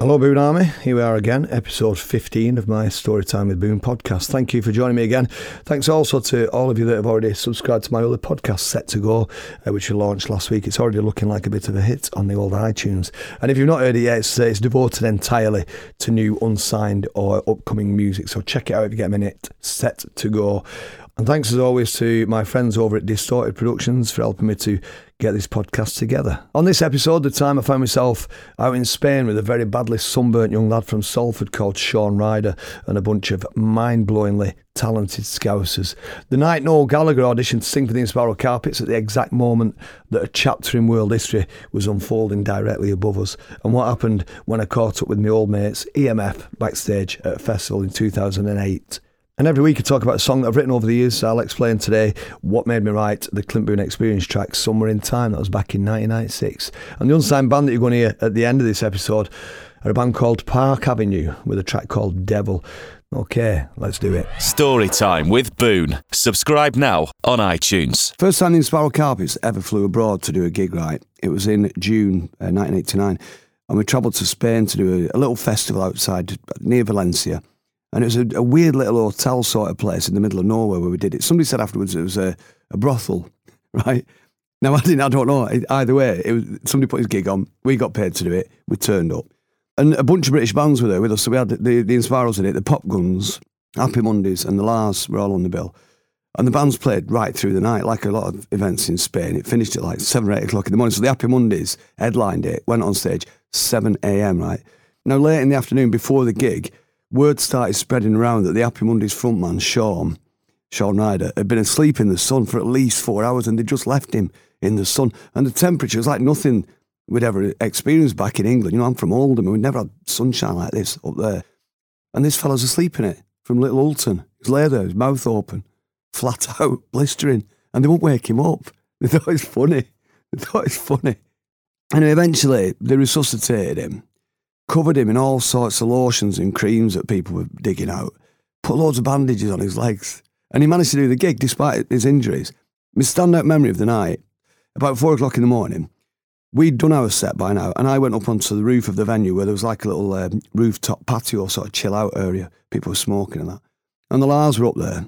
Hello, Boon Army. Here we are again, episode 15 of my Storytime with Boon podcast. Thank you for joining me again. Thanks also to all of you that have already subscribed to my other podcast, Set to Go, uh, which we launched last week. It's already looking like a bit of a hit on the old iTunes. And if you've not heard it yet, it's, uh, it's devoted entirely to new, unsigned, or upcoming music. So check it out if you get a minute. Set to Go. And thanks as always to my friends over at Distorted Productions for helping me to get this podcast together. On this episode, the time I found myself out in Spain with a very badly sunburnt young lad from Salford called Shaun Ryder and a bunch of mind blowingly talented scousers. The night Noel Gallagher auditioned to sing for the Inspiral Carpets at the exact moment that a chapter in world history was unfolding directly above us, and what happened when I caught up with my old mates EMF backstage at a festival in 2008. And every week I talk about a song that I've written over the years. I'll explain today what made me write the Clint Boon Experience track Somewhere in Time. That was back in 1996. And the unsigned band that you're going to hear at the end of this episode are a band called Park Avenue with a track called Devil. Okay, let's do it. Story time with Boon. Subscribe now on iTunes. First time the Inspiral Carpets ever flew abroad to do a gig, right? It was in June uh, 1989. And we travelled to Spain to do a, a little festival outside near Valencia. And it was a, a, weird little hotel sort of place in the middle of nowhere where we did it. Somebody said afterwards it was a, a brothel, right? Now I didn't, I don't know. Either way, it was somebody put his gig on. We got paid to do it. We turned up, and a bunch of British bands were there with us. So we had the the, the Inspirals in it, the Pop Guns, Happy Mondays, and the La's were all on the bill. And the bands played right through the night, like a lot of events in Spain. It finished at like seven or eight o'clock in the morning. So the Happy Mondays headlined it, went on stage seven a.m. Right now, late in the afternoon before the gig word started spreading around that the Happy Mondays frontman, Shaun, Shaun Ryder, had been asleep in the sun for at least four hours and they just left him in the sun. And the temperature was like nothing we'd ever experienced back in England. You know, I'm from Oldham and we'd never had sunshine like this up there. And this fella's asleep in it from Little Hulton. He's lay there, his mouth open, flat out, blistering. And they won't wake him up. They thought it was funny. They thought it was funny. And eventually they resuscitated him covered him in all sorts of lotions and creams that people were digging out, put loads of bandages on his legs, and he managed to do the gig despite his injuries. My standout memory of the night, about four o'clock in the morning, we'd done our set by now, and I went up onto the roof of the venue where there was like a little um, rooftop patio sort of chill out area. People were smoking and that. And the La's were up there,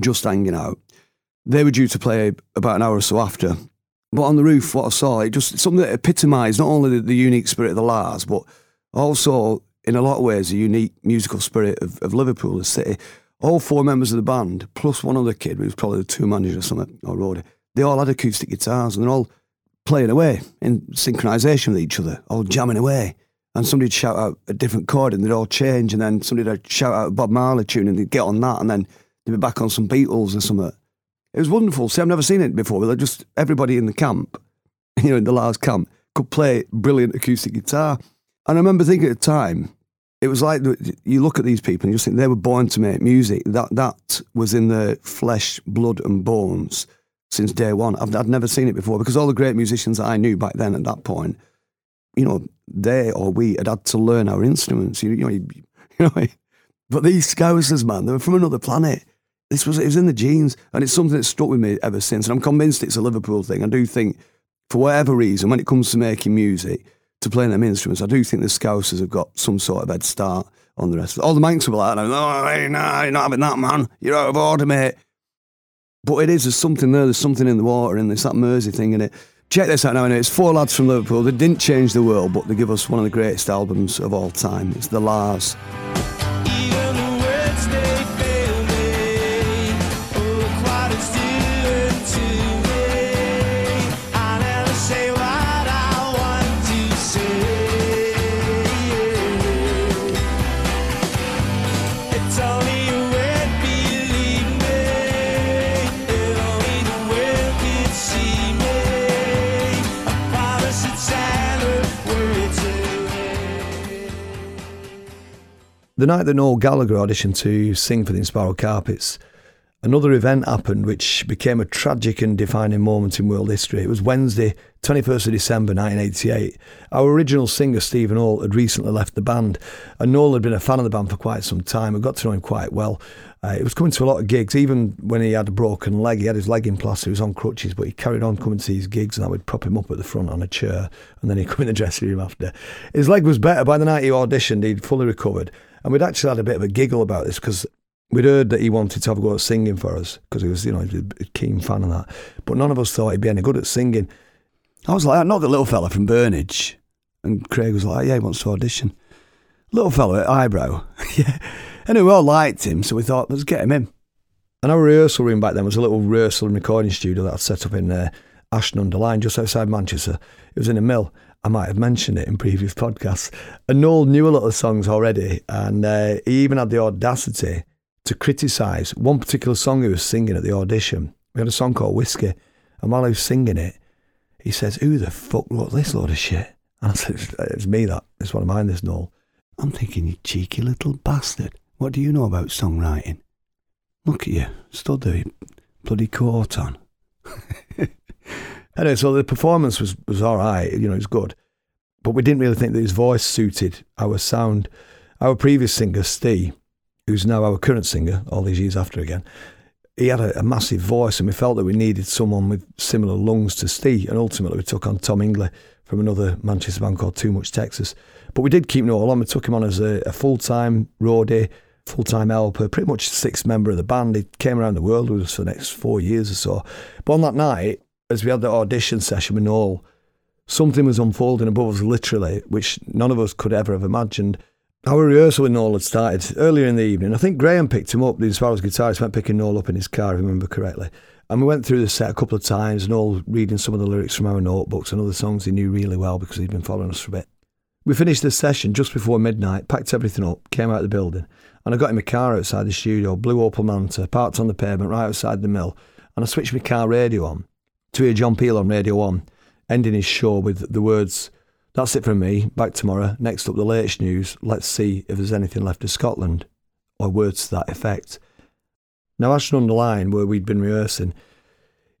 just hanging out. They were due to play about an hour or so after. But on the roof, what I saw, it just something that epitomised not only the, the unique spirit of the La's, but also, in a lot of ways, a unique musical spirit of, of Liverpool, the city. All four members of the band, plus one other kid, who was probably the two manager or something, or roadie, they all had acoustic guitars and they're all playing away in synchronization with each other, all jamming away. And somebody'd shout out a different chord and they'd all change, and then somebody'd shout out a Bob Marley tune and they'd get on that, and then they'd be back on some Beatles or something. It was wonderful. See, I've never seen it before, but just everybody in the camp, you know, in the last camp, could play brilliant acoustic guitar. And I remember thinking at the time, it was like you look at these people and you think they were born to make music. That that was in their flesh, blood, and bones since day one. I've, I'd never seen it before because all the great musicians that I knew back then at that point, you know, they or we had had to learn our instruments. You, you know, you, you know. But these Scousers, man, they were from another planet. This was it was in the genes, and it's something that's stuck with me ever since. And I'm convinced it's a Liverpool thing. I do think, for whatever reason, when it comes to making music to playing them instruments. I do think the Scousers have got some sort of head start on the rest. All the will be like, "No, you're not having that, man. You're out of order, mate." But it is, there's something there, there's something in the water, and it's that Mersey thing in it. Check this out now. It's four lads from Liverpool. They didn't change the world, but they give us one of the greatest albums of all time. It's The La's. The night that Noel Gallagher auditioned to sing for the Inspiral Carpets, another event happened which became a tragic and defining moment in world history. It was Wednesday, 21st of December 1988. Our original singer, Stephen Holt, had recently left the band, and Noel had been a fan of the band for quite some time. I got to know him quite well. Uh, he was coming to a lot of gigs, even when he had a broken leg. He had his leg in plaster, he was on crutches, but he carried on coming to these gigs, and I would prop him up at the front on a chair, and then he'd come in the dressing room after. His leg was better. By the night he auditioned, he'd fully recovered. And we'd actually had a bit of a giggle about this because We'd heard that he wanted to have a go at singing for us because he was, you know, a keen fan of that. But none of us thought he'd be any good at singing. I was like, not the little fella from Burnage. And Craig was like, yeah, he wants to audition. Little fella at eyebrow. yeah. Anyway, we all liked him, so we thought, let's get him in. And our rehearsal room back then was a little rehearsal and recording studio that I'd set up in uh, Ashton under Lyne, just outside Manchester. It was in a mill. I might have mentioned it in previous podcasts. And Noel knew a lot of songs already, and uh, he even had the audacity to criticise one particular song he was singing at the audition. We had a song called Whiskey, and while he was singing it, he says, Who the fuck wrote this load of shit? And I said, It's me that. It's one of mine, this Noel. I'm thinking, you cheeky little bastard. What do you know about songwriting? Look at you, stood there, bloody coat on. anyway, so the performance was, was all right, you know, it was good. But we didn't really think that his voice suited our sound. Our previous singer, Steve, who's now our current singer, all these years after again, he had a, a, massive voice, and we felt that we needed someone with similar lungs to Steve. And ultimately, we took on Tom Hingley from another Manchester band called Too Much Texas. But we did keep Noel on. We took him on as a, a full time roadie, full time helper, pretty much sixth member of the band. He came around the world with us for the next four years or so. But on that night, as we had the audition session with Noel, something was unfolding above us, literally, which none of us could ever have imagined. Our rehearsal with Noel had started earlier in the evening. I think Graham picked him up, the Inspirals guitarist went picking Noel up in his car, if I remember correctly. And we went through the set a couple of times, Noel reading some of the lyrics from our notebooks and other songs he knew really well because he'd been following us for a bit. We finished the session just before midnight, packed everything up, came out of the building, and I got in my car outside the studio, blue Opel Manta, parked on the pavement right outside the mill, and I switched my car radio on to hear John Peel on Radio 1, ending his show with the words, that's it from me. Back tomorrow. Next up, the latest news. Let's see if there's anything left of Scotland, or words to that effect. Now, Ashton under Lyne, where we'd been rehearsing,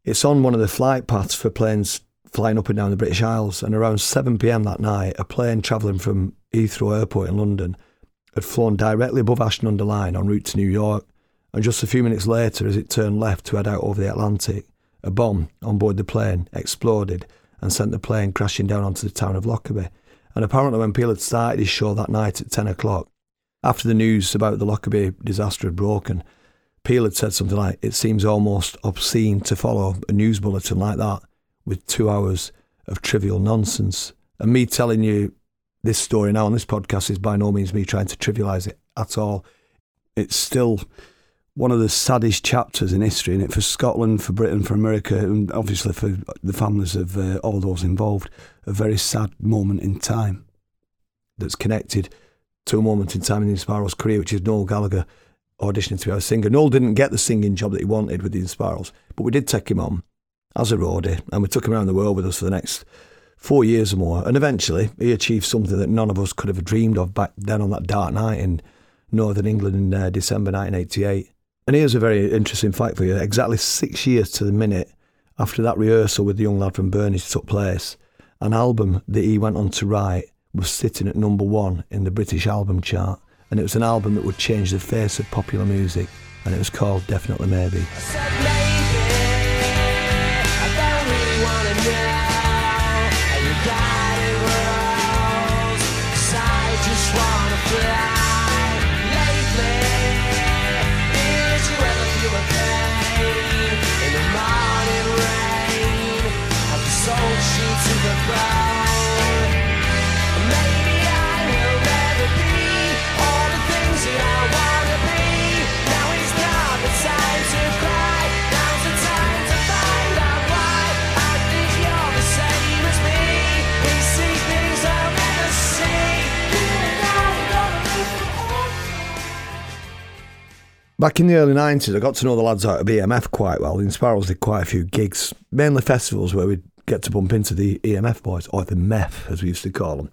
it's on one of the flight paths for planes flying up and down the British Isles. And around 7 pm that night, a plane travelling from Heathrow Airport in London had flown directly above Ashton under Lyne en route to New York. And just a few minutes later, as it turned left to head out over the Atlantic, a bomb on board the plane exploded and sent the plane crashing down onto the town of Lockerbie. And apparently, when Peel had started his show that night at 10 o'clock, after the news about the Lockerbie disaster had broken, Peel had said something like, It seems almost obscene to follow a news bulletin like that with two hours of trivial nonsense. And me telling you this story now on this podcast is by no means me trying to trivialise it at all. It's still one of the saddest chapters in history, in it for Scotland, for Britain, for America, and obviously for the families of uh, all those involved. A very sad moment in time that's connected to a moment in time in the Inspirals' career, which is Noel Gallagher auditioning to be our singer. Noel didn't get the singing job that he wanted with the Inspirals, but we did take him on as a roadie, and we took him around the world with us for the next four years or more. And eventually, he achieved something that none of us could have dreamed of back then on that dark night in Northern England in uh, December 1988 and here's a very interesting fact for you. Exactly six years to the minute after that rehearsal with the young lad from Burnage took place, an album that he went on to write was sitting at number one in the British album chart. And it was an album that would change the face of popular music. And it was called Definitely Maybe. Back in the early 90s, I got to know the lads out of EMF quite well. The Inspirals did quite a few gigs, mainly festivals where we'd get to bump into the EMF boys, or the MEF, as we used to call them,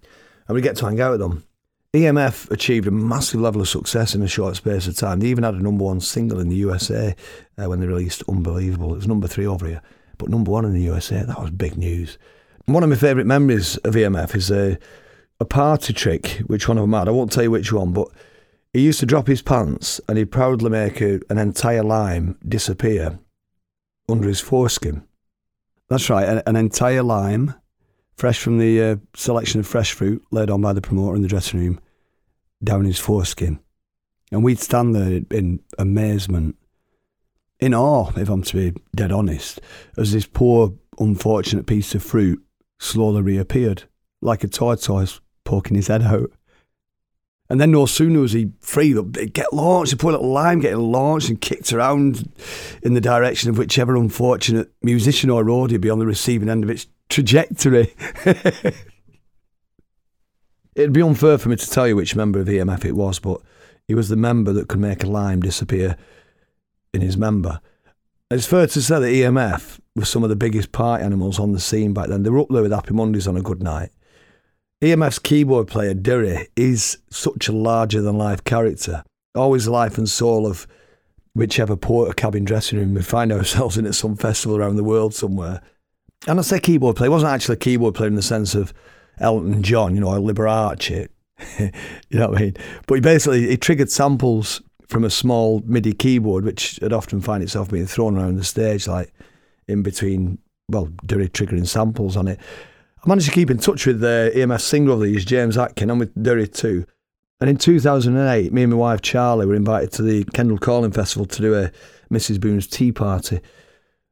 and we'd get to hang out with them. EMF achieved a massive level of success in a short space of time. They even had a number one single in the USA uh, when they released Unbelievable. It was number three over here, but number one in the USA. That was big news. One of my favourite memories of EMF is a, a party trick, which one of them had. I won't tell you which one, but he used to drop his pants and he'd proudly make a, an entire lime disappear under his foreskin. That's right, an, an entire lime, fresh from the uh, selection of fresh fruit laid on by the promoter in the dressing room, down his foreskin. And we'd stand there in amazement, in awe, if I'm to be dead honest, as this poor, unfortunate piece of fruit slowly reappeared, like a tortoise poking his head out. And then no sooner was he free, it get launched, the poor little lime getting launched and kicked around in the direction of whichever unfortunate musician or roadie would be on the receiving end of its trajectory. It'd be unfair for me to tell you which member of EMF it was, but he was the member that could make a lime disappear in his member. It's fair to say that EMF was some of the biggest party animals on the scene back then. They were up there with Happy Mondays on a good night. EMF's keyboard player, Derry, is such a larger than life character, always life and soul of whichever port or cabin dressing room we find ourselves in at some festival around the world somewhere. And I say keyboard player, he wasn't actually a keyboard player in the sense of Elton John, you know, or Liberace. you know what I mean? But he basically he triggered samples from a small MIDI keyboard, which would often find itself being thrown around the stage, like in between, well, Derry triggering samples on it. I managed to keep in touch with uh, the EMF singer of these, James Atkin, and with Derry too. And in 2008, me and my wife Charlie were invited to the Kendal Calling Festival to do a Mrs. Boon's tea party.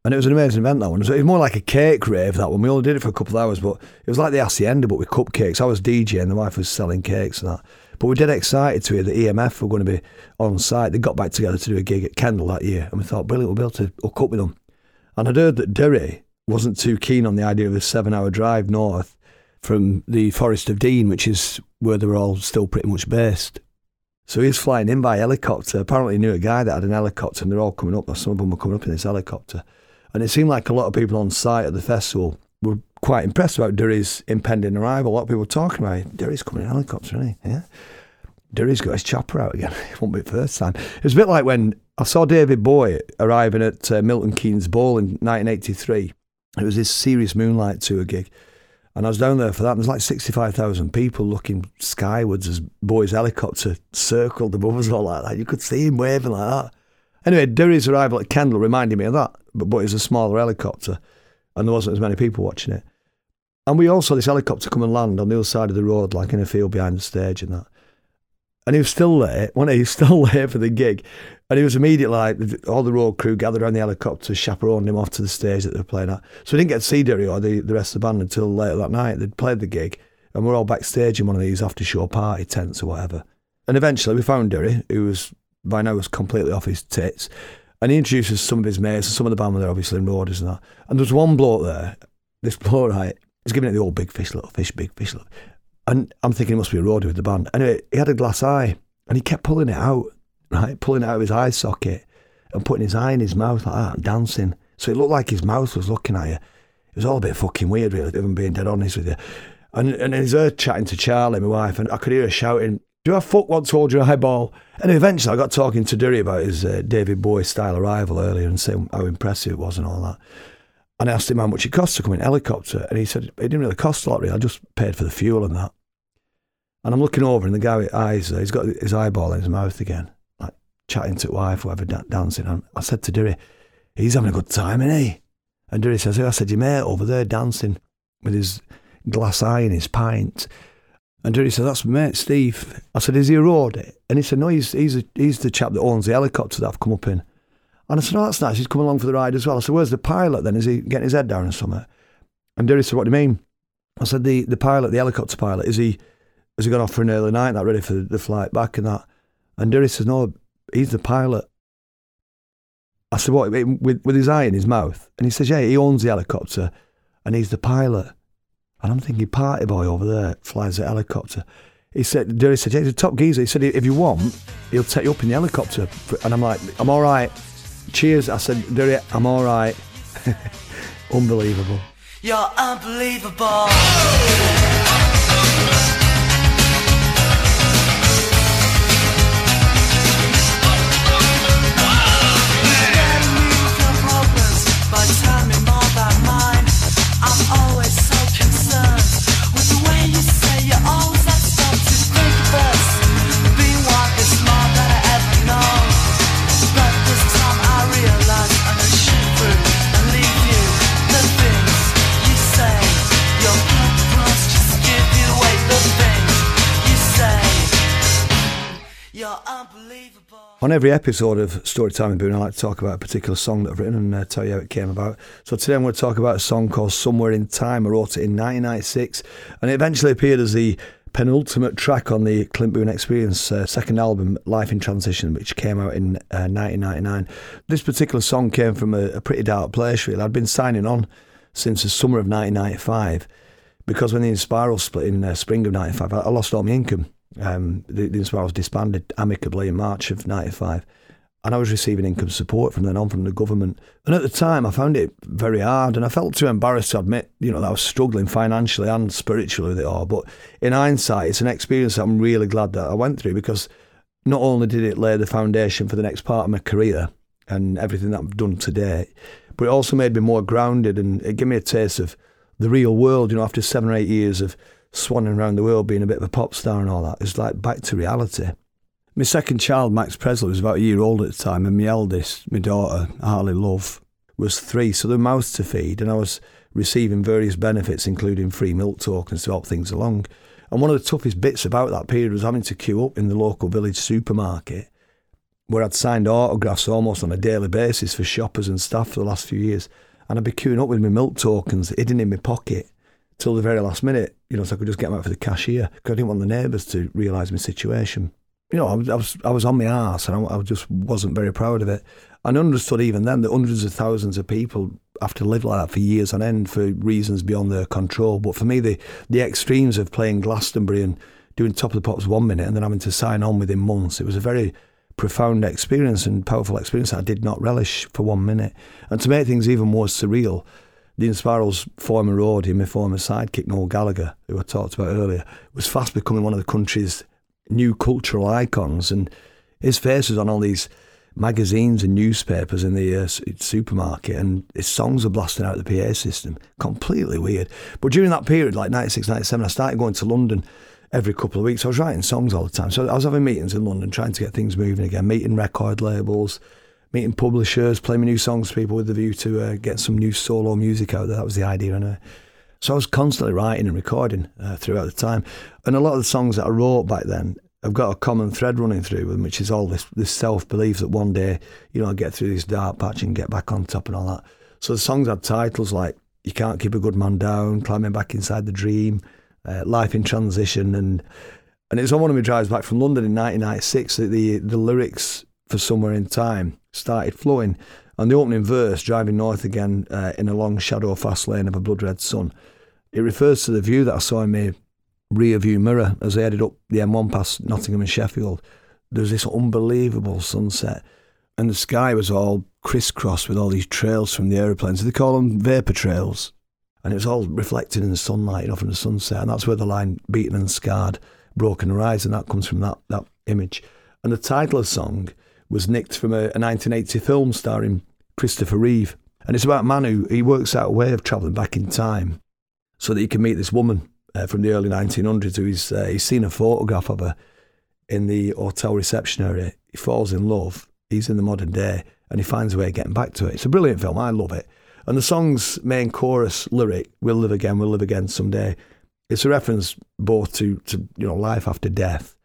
And it was an amazing event, that one. It was more like a cake rave, that one. We only did it for a couple of hours, but it was like the Hacienda, but with cupcakes. I was DJ and the wife was selling cakes and that. But we were dead excited to hear that EMF were going to be on site. They got back together to do a gig at Kendal that year. And we thought, brilliant, we'll be able to hook up with them. And I'd heard that Derry wasn't too keen on the idea of a seven hour drive north from the Forest of Dean, which is where they were all still pretty much based. So he was flying in by helicopter. Apparently, he knew a guy that had an helicopter, and they're all coming up. Some of them were coming up in this helicopter. And it seemed like a lot of people on site at the festival were quite impressed about Derry's impending arrival. A lot of people were talking about it. Derry's coming in a helicopter, isn't he? Yeah. Derry's got his chopper out again. It won't be the first time. It was a bit like when I saw David Bowie arriving at uh, Milton Keynes Bowl in 1983. It was this serious Moonlight Tour gig. And I was down there for that. And there's like 65,000 people looking skywards as boys' helicopter circled above us all like that. You could see him waving like that. Anyway, Derry's arrival at Kendal reminded me of that, but, but it was a smaller helicopter and there wasn't as many people watching it. And we also saw this helicopter come and land on the other side of the road, like in a field behind the stage and that. And he was still there, when he? he was still there for the gig. And he was immediately like, all the road crew gathered around the helicopter, chaperoned him off to the stage that they were playing at. So we didn't get to see Derry or the, the rest of the band until later that night. They'd played the gig, and we're all backstage in one of these after show party tents or whatever. And eventually we found Derry, who was by now was completely off his tits. And he introduces some of his mates, and some of the band were there, obviously, in Roaders and that. And there was one bloke there, this bloke, right, he's giving it the old big fish, little fish, big fish. Little. And I'm thinking it must be a roadie with the band. Anyway, he had a glass eye, and he kept pulling it out, right, pulling it out of his eye socket and putting his eye in his mouth like that and dancing. So it looked like his mouth was looking at you. It was all a bit fucking weird, really, if I'm being dead honest with you. And, and he's her chatting to Charlie, my wife, and I could hear her shouting, do I fuck once hold your eyeball? And eventually I got talking to Derry about his uh, David Bowie style arrival earlier and saying how impressive it was and all that. And I asked him how much it cost to come in helicopter. And he said, it didn't really cost a lot, really. I just paid for the fuel and that. And I'm looking over and the guy with eyes, uh, he's got his eyeball in his mouth again, like chatting to wife, whatever, da- dancing. And I said to Derry, he's having a good time, isn't he? And Derry says, I said, your mate over there dancing with his glass eye and his pint. And Derry said, That's mate, Steve. I said, Is he a roadie? And he said, No, he's, he's, a, he's the chap that owns the helicopter that I've come up in. And I said, Oh, that's nice. He's coming along for the ride as well. I said, Where's the pilot then? Is he getting his head down or something? And Derry said, What do you mean? I said, The, the pilot, the helicopter pilot, is he has he gone off for an early night, that ready for the flight back and that? And Derry says, No, he's the pilot. I said, What, with, with his eye in his mouth? And he says, Yeah, he owns the helicopter and he's the pilot. And I'm thinking, party boy over there flies a helicopter. He said, Derry said, yeah, he's a top geezer. He said, if you want, he'll take you up in the helicopter. And I'm like, I'm all right. Cheers. I said, Derry, I'm all right. Unbelievable. You're unbelievable. On every episode of Storytime with Boon, I like to talk about a particular song that I've written and uh, tell you how it came about. So today I'm going to talk about a song called Somewhere in Time. I wrote it in 1996 and it eventually appeared as the penultimate track on the Clint Boon Experience uh, second album, Life in Transition, which came out in uh, 1999. This particular song came from a, a pretty dark place, really. I'd been signing on since the summer of 1995 because when the Inspiral split in uh, spring of 95, I, I lost all my income. Um, the, the Inspirals disbanded amicably in March of 95 and I was receiving income support from then on from the government. And at the time, I found it very hard, and I felt too embarrassed to admit, you know, that I was struggling financially and spiritually with it all. But in hindsight, it's an experience I'm really glad that I went through because not only did it lay the foundation for the next part of my career and everything that I've done today, but it also made me more grounded and it gave me a taste of the real world. You know, after seven or eight years of swanning around the world, being a bit of a pop star and all that, it's like back to reality. My second child, Max Presley, was about a year old at the time, and my eldest, my daughter, Harley Love, was three. So there were mouths to feed, and I was receiving various benefits, including free milk tokens to help things along. And one of the toughest bits about that period was having to queue up in the local village supermarket where I'd signed autographs almost on a daily basis for shoppers and staff for the last few years. And I'd be queuing up with my milk tokens hidden in my pocket till the very last minute, you know, so I could just get them out for the cashier because I didn't want the neighbours to realise my situation you know, I was, I was, I was on my arse and I, I, just wasn't very proud of it. And understood even then that hundreds of thousands of people have to live like that for years on end for reasons beyond their control. But for me, the, the extremes of playing Glastonbury and doing Top of the Pops one minute and then having to sign on within months, it was a very profound experience and powerful experience that I did not relish for one minute. And to make things even more surreal, the Inspirals former roadie, my former sidekick, Noel Gallagher, who I talked about earlier, was fast becoming one of the country's new cultural icons, and his face was on all these magazines and newspapers in the uh, supermarket, and his songs were blasting out of the PA system. Completely weird. But during that period, like 96, 97, I started going to London every couple of weeks. I was writing songs all the time. So I was having meetings in London, trying to get things moving again, meeting record labels, meeting publishers, playing new songs to people with the view to uh, get some new solo music out there. That was the idea, anyway. So I was constantly writing and recording uh, throughout the time. And a lot of the songs that I wrote back then have got a common thread running through them, which is all this, this self belief that one day, you know, I'll get through this dark patch and get back on top and all that. So the songs had titles like You Can't Keep a Good Man Down, Climbing Back Inside the Dream, uh, Life in Transition. And and it's on one of my drives back from London in 1996 that the, the lyrics for Somewhere in Time started flowing. And the opening verse, driving north again uh, in a long shadow fast lane of a blood red sun, it refers to the view that I saw in my rear view mirror as I headed up the M1 past Nottingham and Sheffield. There was this unbelievable sunset, and the sky was all crisscrossed with all these trails from the aeroplanes. They call them vapour trails. And it was all reflected in the sunlight, know, from the sunset. And that's where the line beaten and scarred, broken horizon, that comes from that, that image. And the title of the song was nicked from a, a 1980 film starring Christopher Reeve. And it's about a man who he works out a way of travelling back in time so that he can meet this woman uh, from the early 1900s who he's, uh, he's seen a photograph of her in the hotel reception area. He falls in love. He's in the modern day and he finds a way of getting back to it. It's a brilliant film. I love it. And the song's main chorus lyric, We'll live again, we'll live again someday, it's a reference both to, to you know life after death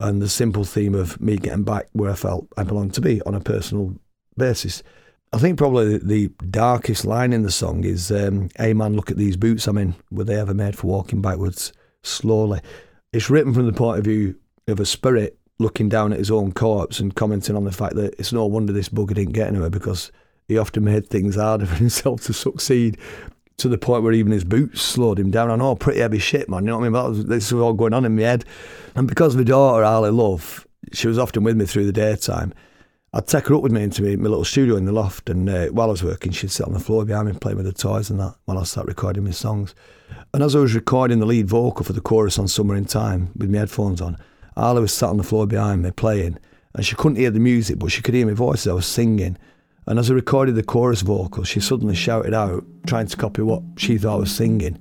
and the simple theme of me getting back where I felt I belonged to be on a personal basis. I think probably the darkest line in the song is, um, "Hey man, look at these boots I'm in. Were they ever made for walking backwards slowly?" It's written from the point of view of a spirit looking down at his own corpse and commenting on the fact that it's no wonder this bugger didn't get anywhere because he often made things harder for himself to succeed to the point where even his boots slowed him down. I know, pretty heavy shit, man. You know what I mean? That was, this was all going on in my head. And because of my daughter, Ali Love, she was often with me through the daytime. I'd take her up with me into my, my little studio in the loft, and uh, while I was working, she'd sit on the floor behind me playing with the toys and that while I start recording my songs. And as I was recording the lead vocal for the chorus on Somewhere in Time with my headphones on, Arla was sat on the floor behind me playing, and she couldn't hear the music, but she could hear my voice as I was singing. And as I recorded the chorus vocal, she suddenly shouted out, trying to copy what she thought I was singing.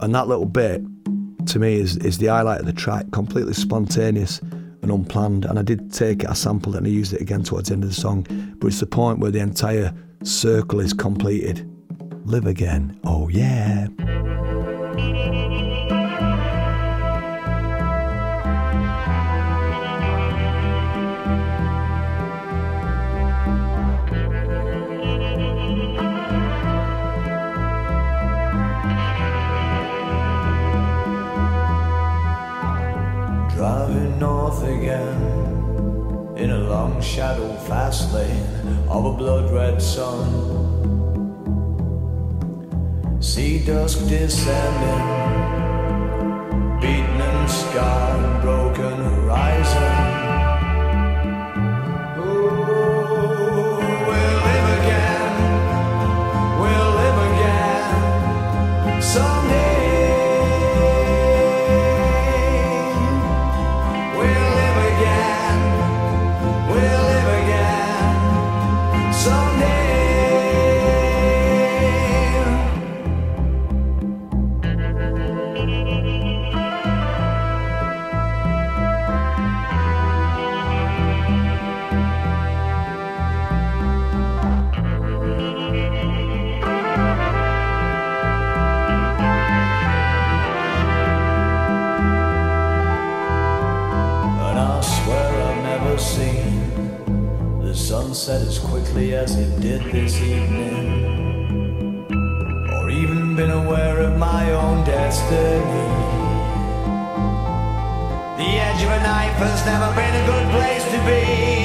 And that little bit, to me, is, is the highlight of the track, completely spontaneous and unplanned. And I did take it, I sampled it and I used it again towards the end of the song. But it's the point where the entire circle is completed. Live again. Oh, yeah. December. did this evening, or even been aware of my own destiny. The edge of a knife has never been a good place to be.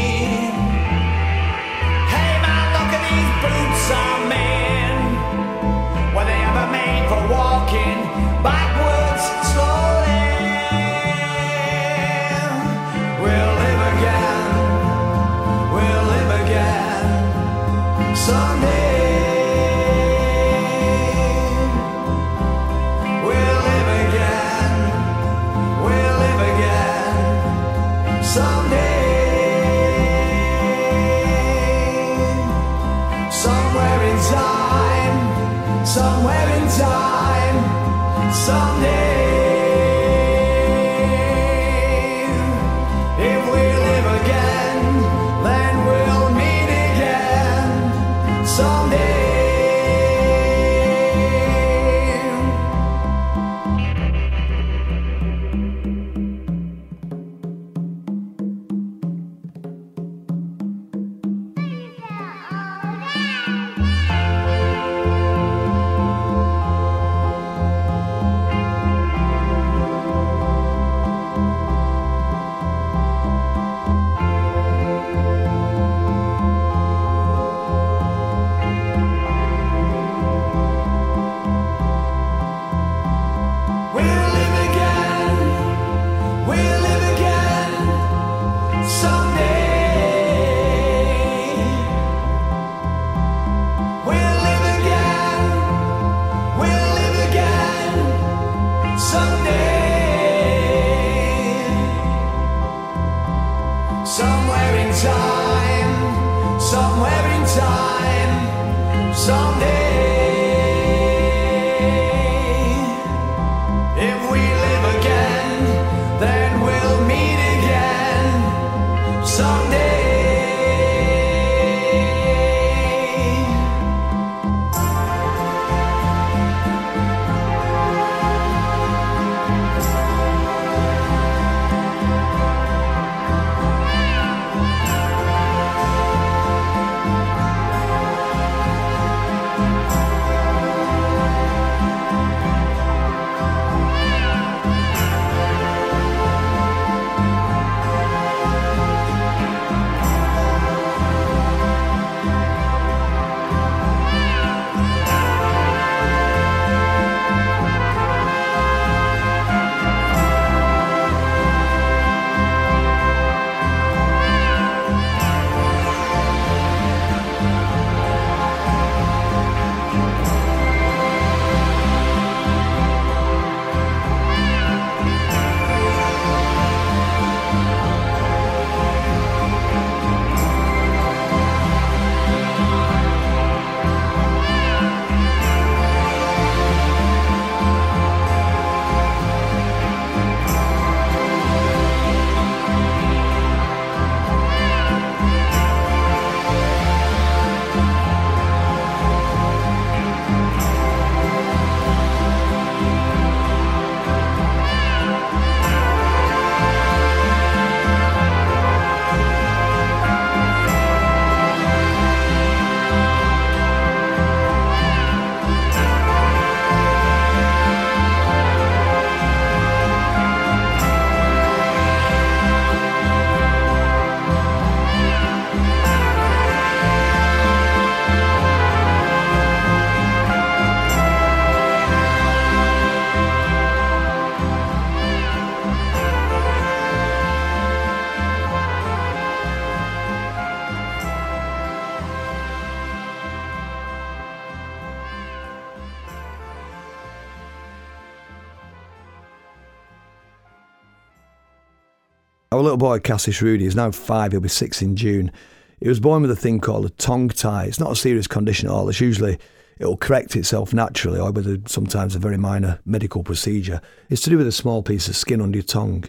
Little boy, Cassius Rudy, is now five. He'll be six in June. He was born with a thing called a tongue tie. It's not a serious condition at all. It's usually it'll correct itself naturally or with sometimes a very minor medical procedure. It's to do with a small piece of skin under your tongue,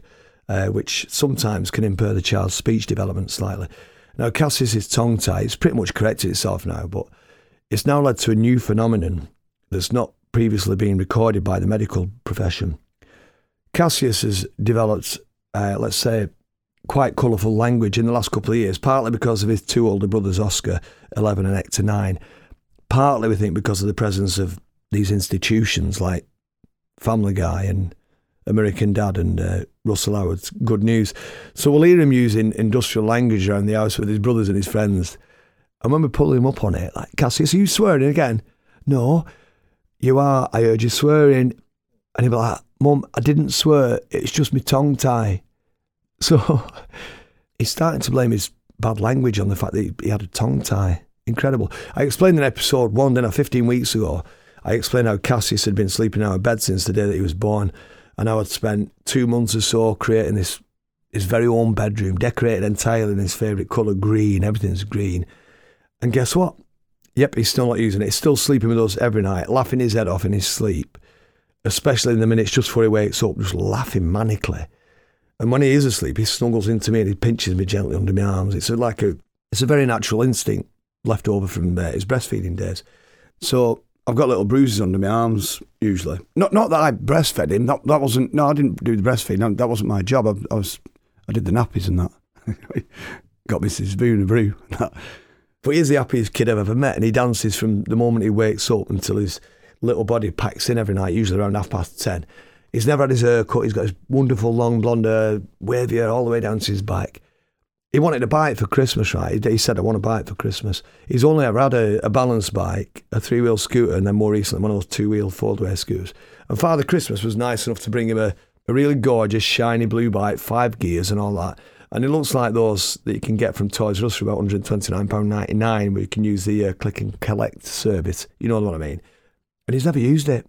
uh, which sometimes can impair the child's speech development slightly. Now, Cassius's tongue tie, it's pretty much corrected itself now, but it's now led to a new phenomenon that's not previously been recorded by the medical profession. Cassius has developed, uh, let's say, quite colourful language in the last couple of years, partly because of his two older brothers, Oscar, 11 and Hector, 9. Partly, we think, because of the presence of these institutions like Family Guy and American Dad and uh, Russell Howard's Good News. So we'll hear him using industrial language around the house with his brothers and his friends. And when we pull him up on it, like, Cassius, are you swearing again? No, you are. I heard you swearing. And he'd be like, Mum, I didn't swear. It's just my tongue tie. So he's starting to blame his bad language on the fact that he had a tongue tie. Incredible. I explained in episode one, then 15 weeks ago, I explained how Cassius had been sleeping in our bed since the day that he was born. And I had spent two months or so creating this his very own bedroom, decorated entirely in his favourite colour, green. Everything's green. And guess what? Yep, he's still not using it. He's still sleeping with us every night, laughing his head off in his sleep, especially in the minutes just before he wakes up, just laughing manically. And when he is asleep, he snuggles into me and he pinches me gently under my arms. It's a, like a, it's a very natural instinct left over from uh, his breastfeeding days. So I've got little bruises under my arms usually. Not not that I breastfed him. That that wasn't. No, I didn't do the breastfeeding. That wasn't my job. I, I, was I did the nappies and that. got Mrs. Boon a brew. but he's the happiest kid I've ever met, and he dances from the moment he wakes up until his little body packs in every night, usually around half past ten. He's never had his hair cut. He's got his wonderful long blonde hair, wavy hair all the way down to his back. He wanted to buy it for Christmas, right? He said, I want to buy it for Christmas. He's only ever had a, a balance bike, a three wheel scooter, and then more recently, one of those two wheel fold-away scooters. And Father Christmas was nice enough to bring him a, a really gorgeous, shiny blue bike, five gears and all that. And it looks like those that you can get from Toys R Us for about £129.99, where you can use the uh, click and collect service. You know what I mean? And he's never used it.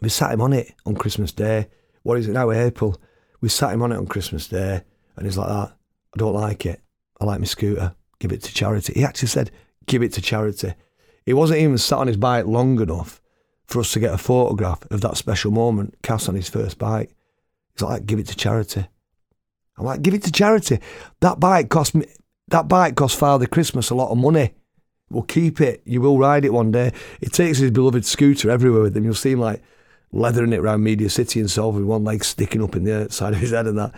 We sat him on it on Christmas Day. What is it now, April? We sat him on it on Christmas Day, and he's like that. I don't like it. I like my scooter. Give it to charity. He actually said, give it to charity. He wasn't even sat on his bike long enough for us to get a photograph of that special moment, Cass on his first bike. He's like, give it to charity. I'm like, give it to charity. That bike cost me. That bike cost Father Christmas a lot of money. We'll keep it. You will ride it one day. He takes his beloved scooter everywhere with him. You'll see him like leathering it around Media City and so with one leg sticking up in the side of his head and that.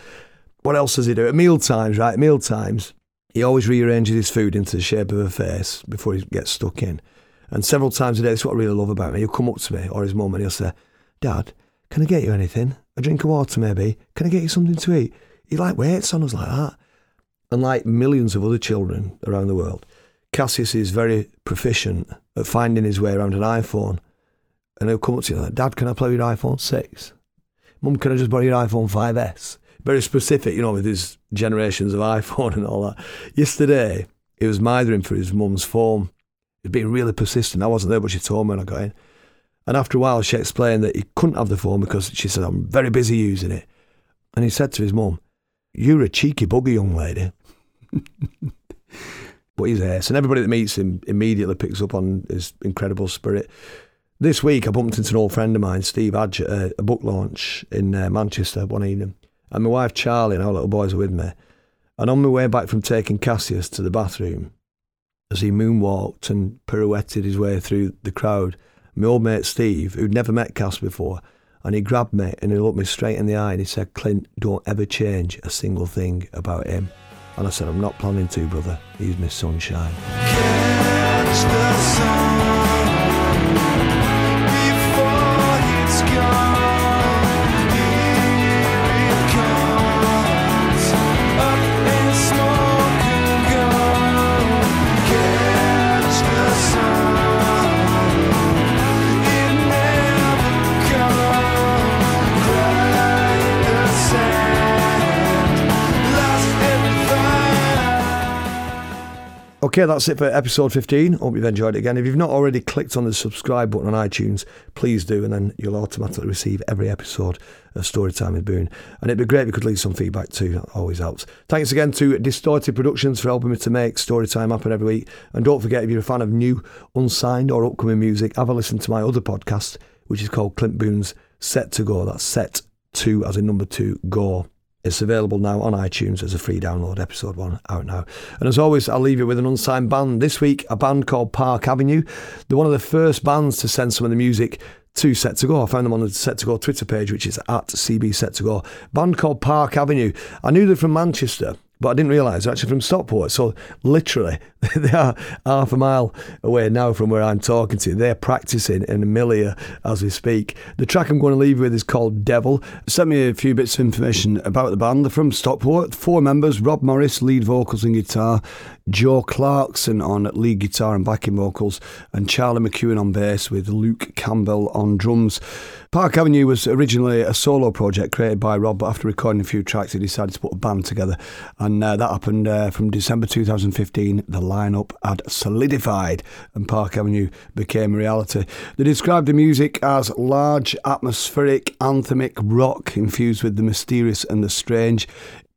What else does he do? At meal times, right? Meal times, he always rearranges his food into the shape of a face before he gets stuck in. And several times a day, that's what I really love about him. He'll come up to me or his mum and he'll say, Dad, can I get you anything? A drink of water, maybe? Can I get you something to eat? He like waits on us like that. And like millions of other children around the world, Cassius is very proficient at finding his way around an iPhone and he'll come up to you like, Dad, can I play with your iPhone 6? Mum, can I just borrow your iPhone 5S? Very specific, you know, with his generations of iPhone and all that. Yesterday, he was mithering for his mum's phone. He was been really persistent. I wasn't there, but she told me when I got in. And after a while, she explained that he couldn't have the phone because she said, I'm very busy using it. And he said to his mum, You're a cheeky bugger, young lady. but he's ace. And everybody that meets him immediately picks up on his incredible spirit. This week, I bumped into an old friend of mine, Steve Adge, at a, book launch in uh, Manchester one evening. And my wife Charlie and our little boys were with me. And on my way back from taking Cassius to the bathroom, as he moonwalked and pirouetted his way through the crowd, my old mate Steve, who'd never met Cass before, and he grabbed me and he looked me straight in the eye and he said, Clint, don't ever change a single thing about him. And I said, I'm not planning to, brother. He's my sunshine. gone. Okay, that's it for episode 15. Hope you've enjoyed it again. If you've not already clicked on the subscribe button on iTunes, please do, and then you'll automatically receive every episode of Storytime with Boon. And it'd be great if you could leave some feedback too, that always helps. Thanks again to Distorted Productions for helping me to make Storytime happen every week. And don't forget, if you're a fan of new, unsigned, or upcoming music, have a listen to my other podcast, which is called Clint Boon's Set to Go. That's Set 2 as in number 2, Go. It's available now on iTunes as a free download, episode one out now. And as always, I'll leave you with an unsigned band. This week, a band called Park Avenue. They're one of the first bands to send some of the music to Set to Go. I found them on the Set to Go Twitter page, which is at CB Set to Go. Band called Park Avenue. I knew they're from Manchester, but I didn't realise they're actually from Stockport. So literally, they are half a mile away now from where I'm talking to. They're practicing in Amelia as we speak. The track I'm going to leave you with is called Devil. Sent me a few bits of information about the band. They're from Stockport. Four members: Rob Morris, lead vocals and guitar, Joe Clarkson on lead guitar and backing vocals, and Charlie McEwen on bass with Luke Campbell on drums. Park Avenue was originally a solo project created by Rob, but after recording a few tracks, he decided to put a band together, and uh, that happened uh, from December 2015. The lineup had solidified, and Park Avenue became a reality. They described the music as large, atmospheric, anthemic rock infused with the mysterious and the strange.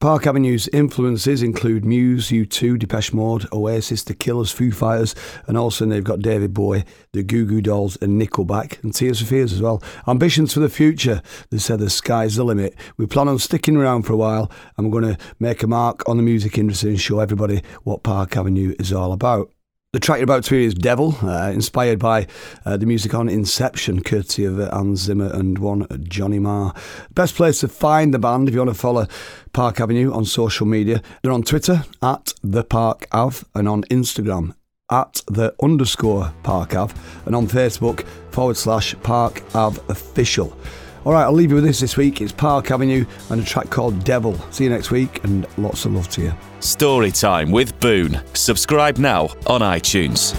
Park Avenue's influences include Muse, U2, Depeche Mode, Oasis, The Killers, Foo Fighters, and also they've got David Bowie, The Goo Goo Dolls, and Nickelback, and Tears for Fears as well. Ambitions for the future. They said the sky's the limit. We plan on sticking around for a while, and we're going to make a mark on the music industry and show everybody what Park Avenue is all about. The track you're about to hear is Devil, uh, inspired by uh, the music on Inception, courtesy of uh, Zimmer and one Johnny Marr. Best place to find the band if you want to follow Park Avenue on social media. They're on Twitter at the Park Ave and on Instagram at the underscore Park Ave and on Facebook forward slash Park Ave official. All right, I'll leave you with this this week. It's Park Avenue and a track called Devil. See you next week and lots of love to you. Story time with Boon. Subscribe now on iTunes.